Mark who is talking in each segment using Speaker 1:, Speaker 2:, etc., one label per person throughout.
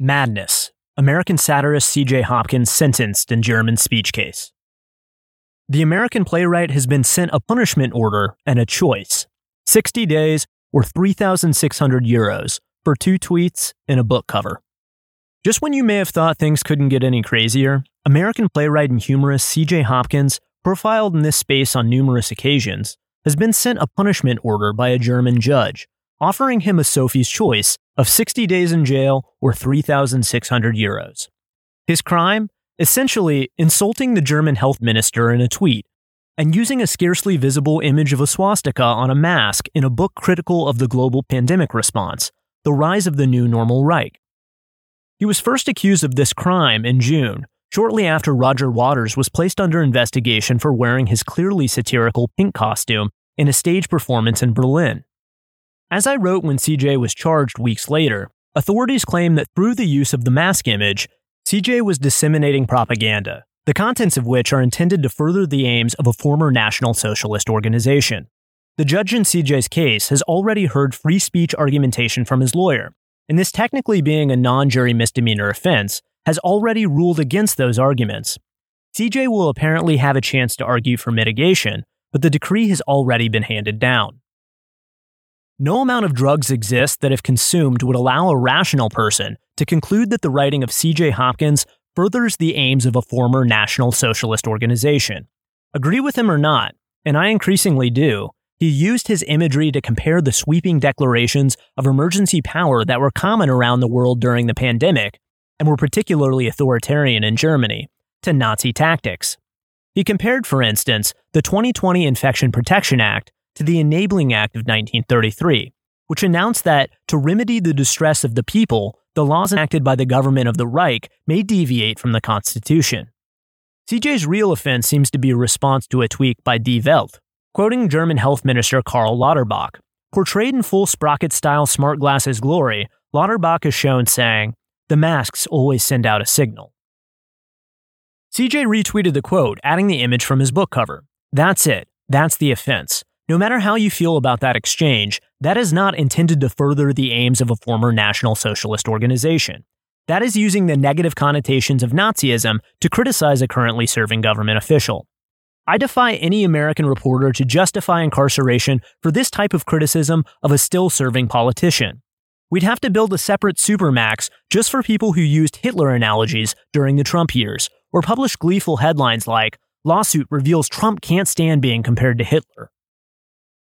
Speaker 1: Madness. American satirist C.J. Hopkins sentenced in German speech case. The American playwright has been sent a punishment order and a choice 60 days or 3,600 euros for two tweets and a book cover. Just when you may have thought things couldn't get any crazier, American playwright and humorist C.J. Hopkins, profiled in this space on numerous occasions, has been sent a punishment order by a German judge offering him a Sophie's choice of 60 days in jail or 3,600 euros. His crime? Essentially, insulting the German health minister in a tweet and using a scarcely visible image of a swastika on a mask in a book critical of the global pandemic response, The Rise of the New Normal Reich. He was first accused of this crime in June, shortly after Roger Waters was placed under investigation for wearing his clearly satirical pink costume in a stage performance in Berlin. As I wrote when CJ was charged weeks later, authorities claim that through the use of the mask image, CJ was disseminating propaganda, the contents of which are intended to further the aims of a former National Socialist organization. The judge in CJ's case has already heard free speech argumentation from his lawyer, and this technically being a non jury misdemeanor offense, has already ruled against those arguments. CJ will apparently have a chance to argue for mitigation, but the decree has already been handed down. No amount of drugs exists that, if consumed, would allow a rational person to conclude that the writing of C.J. Hopkins furthers the aims of a former National Socialist organization. Agree with him or not, and I increasingly do, he used his imagery to compare the sweeping declarations of emergency power that were common around the world during the pandemic and were particularly authoritarian in Germany to Nazi tactics. He compared, for instance, the 2020 Infection Protection Act to the Enabling Act of 1933, which announced that to remedy the distress of the people, the laws enacted by the government of the Reich may deviate from the Constitution. CJ's real offense seems to be a response to a tweet by Die Welt, quoting German Health Minister Karl Lauterbach. Portrayed in full sprocket style smart glasses glory, Lauterbach is shown saying, The masks always send out a signal. CJ retweeted the quote, adding the image from his book cover. That's it. That's the offense. No matter how you feel about that exchange, that is not intended to further the aims of a former National Socialist organization. That is using the negative connotations of Nazism to criticize a currently serving government official. I defy any American reporter to justify incarceration for this type of criticism of a still serving politician. We'd have to build a separate supermax just for people who used Hitler analogies during the Trump years, or publish gleeful headlines like, Lawsuit reveals Trump can't stand being compared to Hitler.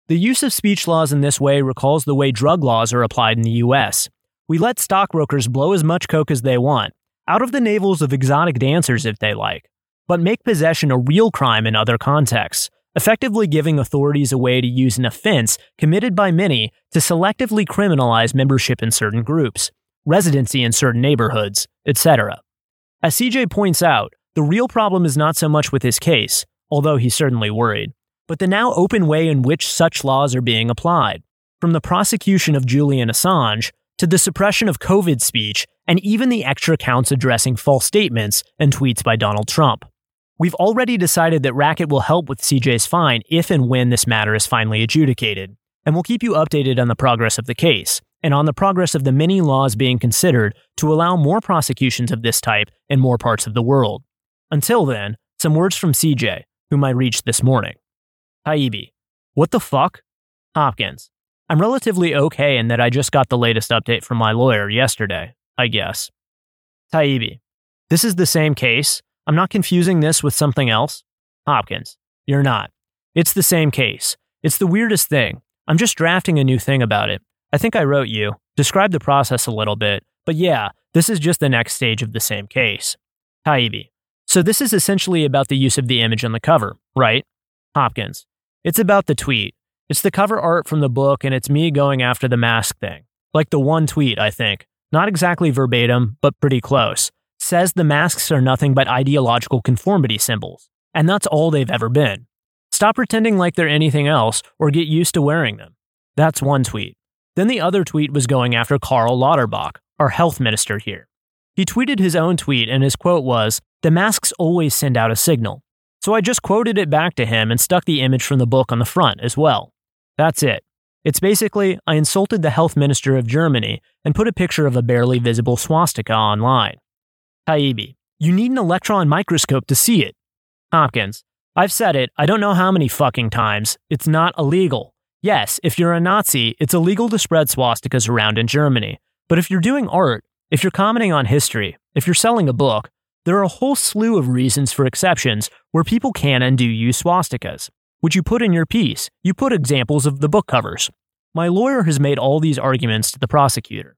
Speaker 1: The use of speech laws in this way recalls the way drug laws are applied in the US. We let stockbrokers blow as much coke as they want, out of the navels of exotic dancers if they like, but make possession a real crime in other contexts, effectively giving authorities a way to use an offense committed by many to selectively criminalize membership in certain groups, residency in certain neighborhoods, etc. As CJ points out, the real problem is not so much with his case, although he's certainly worried but the now open way in which such laws are being applied, from the prosecution of Julian Assange to the suppression of COVID speech and even the extra counts addressing false statements and tweets by Donald Trump. We've already decided that Racket will help with CJ's fine if and when this matter is finally adjudicated, and we'll keep you updated on the progress of the case and on the progress of the many laws being considered to allow more prosecutions of this type in more parts of the world. Until then, some words from CJ, whom I reached this morning. Taibbi. What the fuck? Hopkins. I'm relatively okay in that I just got the latest update from my lawyer yesterday, I guess. Taibbi. This is the same case. I'm not confusing this with something else. Hopkins. You're not. It's the same case. It's the weirdest thing. I'm just drafting a new thing about it. I think I wrote you, described the process a little bit, but yeah, this is just the next stage of the same case. Taibbi. So this is essentially about the use of the image on the cover, right? Hopkins. It's about the tweet. It's the cover art from the book, and it's me going after the mask thing. Like the one tweet, I think. Not exactly verbatim, but pretty close. Says the masks are nothing but ideological conformity symbols. And that's all they've ever been. Stop pretending like they're anything else or get used to wearing them. That's one tweet. Then the other tweet was going after Karl Lauterbach, our health minister here. He tweeted his own tweet, and his quote was The masks always send out a signal. So I just quoted it back to him and stuck the image from the book on the front as well. That's it. It's basically, I insulted the health minister of Germany and put a picture of a barely visible swastika online. Taibbi, you need an electron microscope to see it. Hopkins, I've said it, I don't know how many fucking times. It's not illegal. Yes, if you're a Nazi, it's illegal to spread swastikas around in Germany. But if you're doing art, if you're commenting on history, if you're selling a book, there are a whole slew of reasons for exceptions where people can and do use swastikas. Which you put in your piece, you put examples of the book covers. My lawyer has made all these arguments to the prosecutor.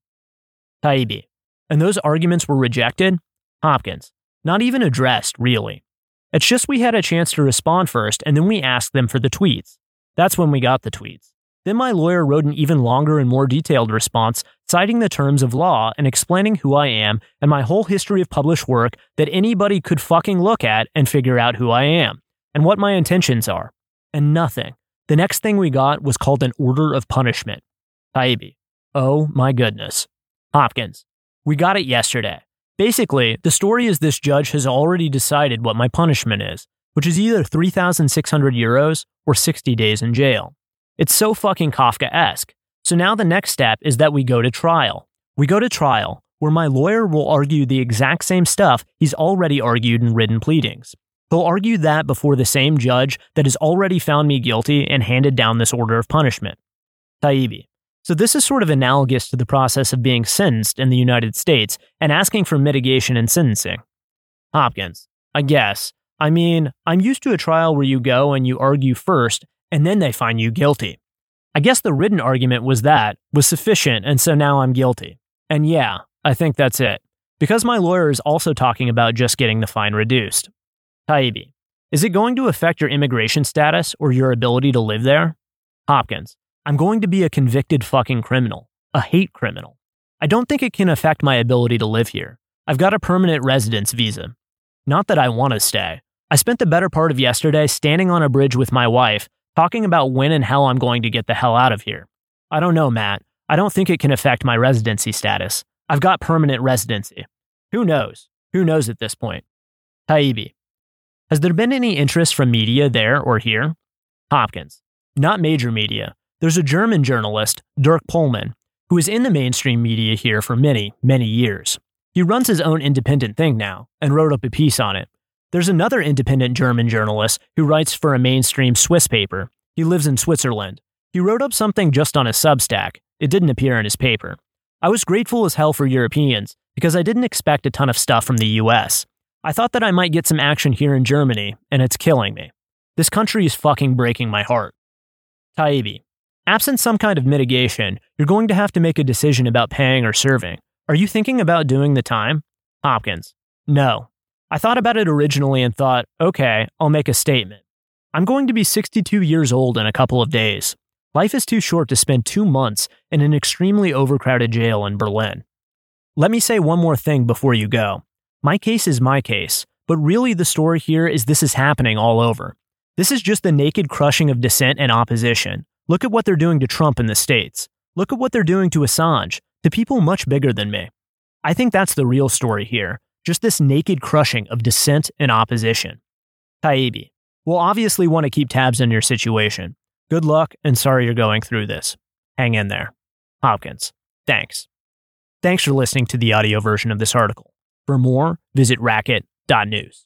Speaker 1: Taibbi. And those arguments were rejected? Hopkins. Not even addressed, really. It's just we had a chance to respond first, and then we asked them for the tweets. That's when we got the tweets. Then my lawyer wrote an even longer and more detailed response, citing the terms of law and explaining who I am and my whole history of published work that anybody could fucking look at and figure out who I am and what my intentions are. And nothing. The next thing we got was called an order of punishment. Taibbi. Oh my goodness. Hopkins. We got it yesterday. Basically, the story is this judge has already decided what my punishment is, which is either 3,600 euros or 60 days in jail. It's so fucking Kafka esque. So now the next step is that we go to trial. We go to trial, where my lawyer will argue the exact same stuff he's already argued in written pleadings. He'll argue that before the same judge that has already found me guilty and handed down this order of punishment. Taibbi. So this is sort of analogous to the process of being sentenced in the United States and asking for mitigation in sentencing. Hopkins. I guess. I mean, I'm used to a trial where you go and you argue first and then they find you guilty. I guess the written argument was that was sufficient, and so now I'm guilty. And yeah, I think that's it. Because my lawyer is also talking about just getting the fine reduced. Taibbi, is it going to affect your immigration status or your ability to live there? Hopkins, I'm going to be a convicted fucking criminal, a hate criminal. I don't think it can affect my ability to live here. I've got a permanent residence visa. Not that I want to stay. I spent the better part of yesterday standing on a bridge with my wife talking about when and how I'm going to get the hell out of here. I don't know, Matt. I don't think it can affect my residency status. I've got permanent residency. Who knows? Who knows at this point? Taibbi. Has there been any interest from media there or here? Hopkins. Not major media. There's a German journalist, Dirk Pohlmann, who is in the mainstream media here for many, many years. He runs his own independent thing now and wrote up a piece on it. There's another independent German journalist who writes for a mainstream Swiss paper. He lives in Switzerland. He wrote up something just on his Substack. It didn't appear in his paper. I was grateful as hell for Europeans because I didn't expect a ton of stuff from the US. I thought that I might get some action here in Germany, and it's killing me. This country is fucking breaking my heart. Taibbi. Absent some kind of mitigation, you're going to have to make a decision about paying or serving. Are you thinking about doing the time? Hopkins. No, I thought about it originally and thought, okay, I'll make a statement. I'm going to be 62 years old in a couple of days. Life is too short to spend two months in an extremely overcrowded jail in Berlin. Let me say one more thing before you go. My case is my case, but really the story here is this is happening all over. This is just the naked crushing of dissent and opposition. Look at what they're doing to Trump in the States. Look at what they're doing to Assange, to people much bigger than me. I think that's the real story here, just this naked crushing of dissent and opposition. Taibbi, we'll obviously want to keep tabs on your situation. Good luck and sorry you're going through this. Hang in there. Hopkins, thanks. Thanks for listening to the audio version of this article. For more, visit racket.news.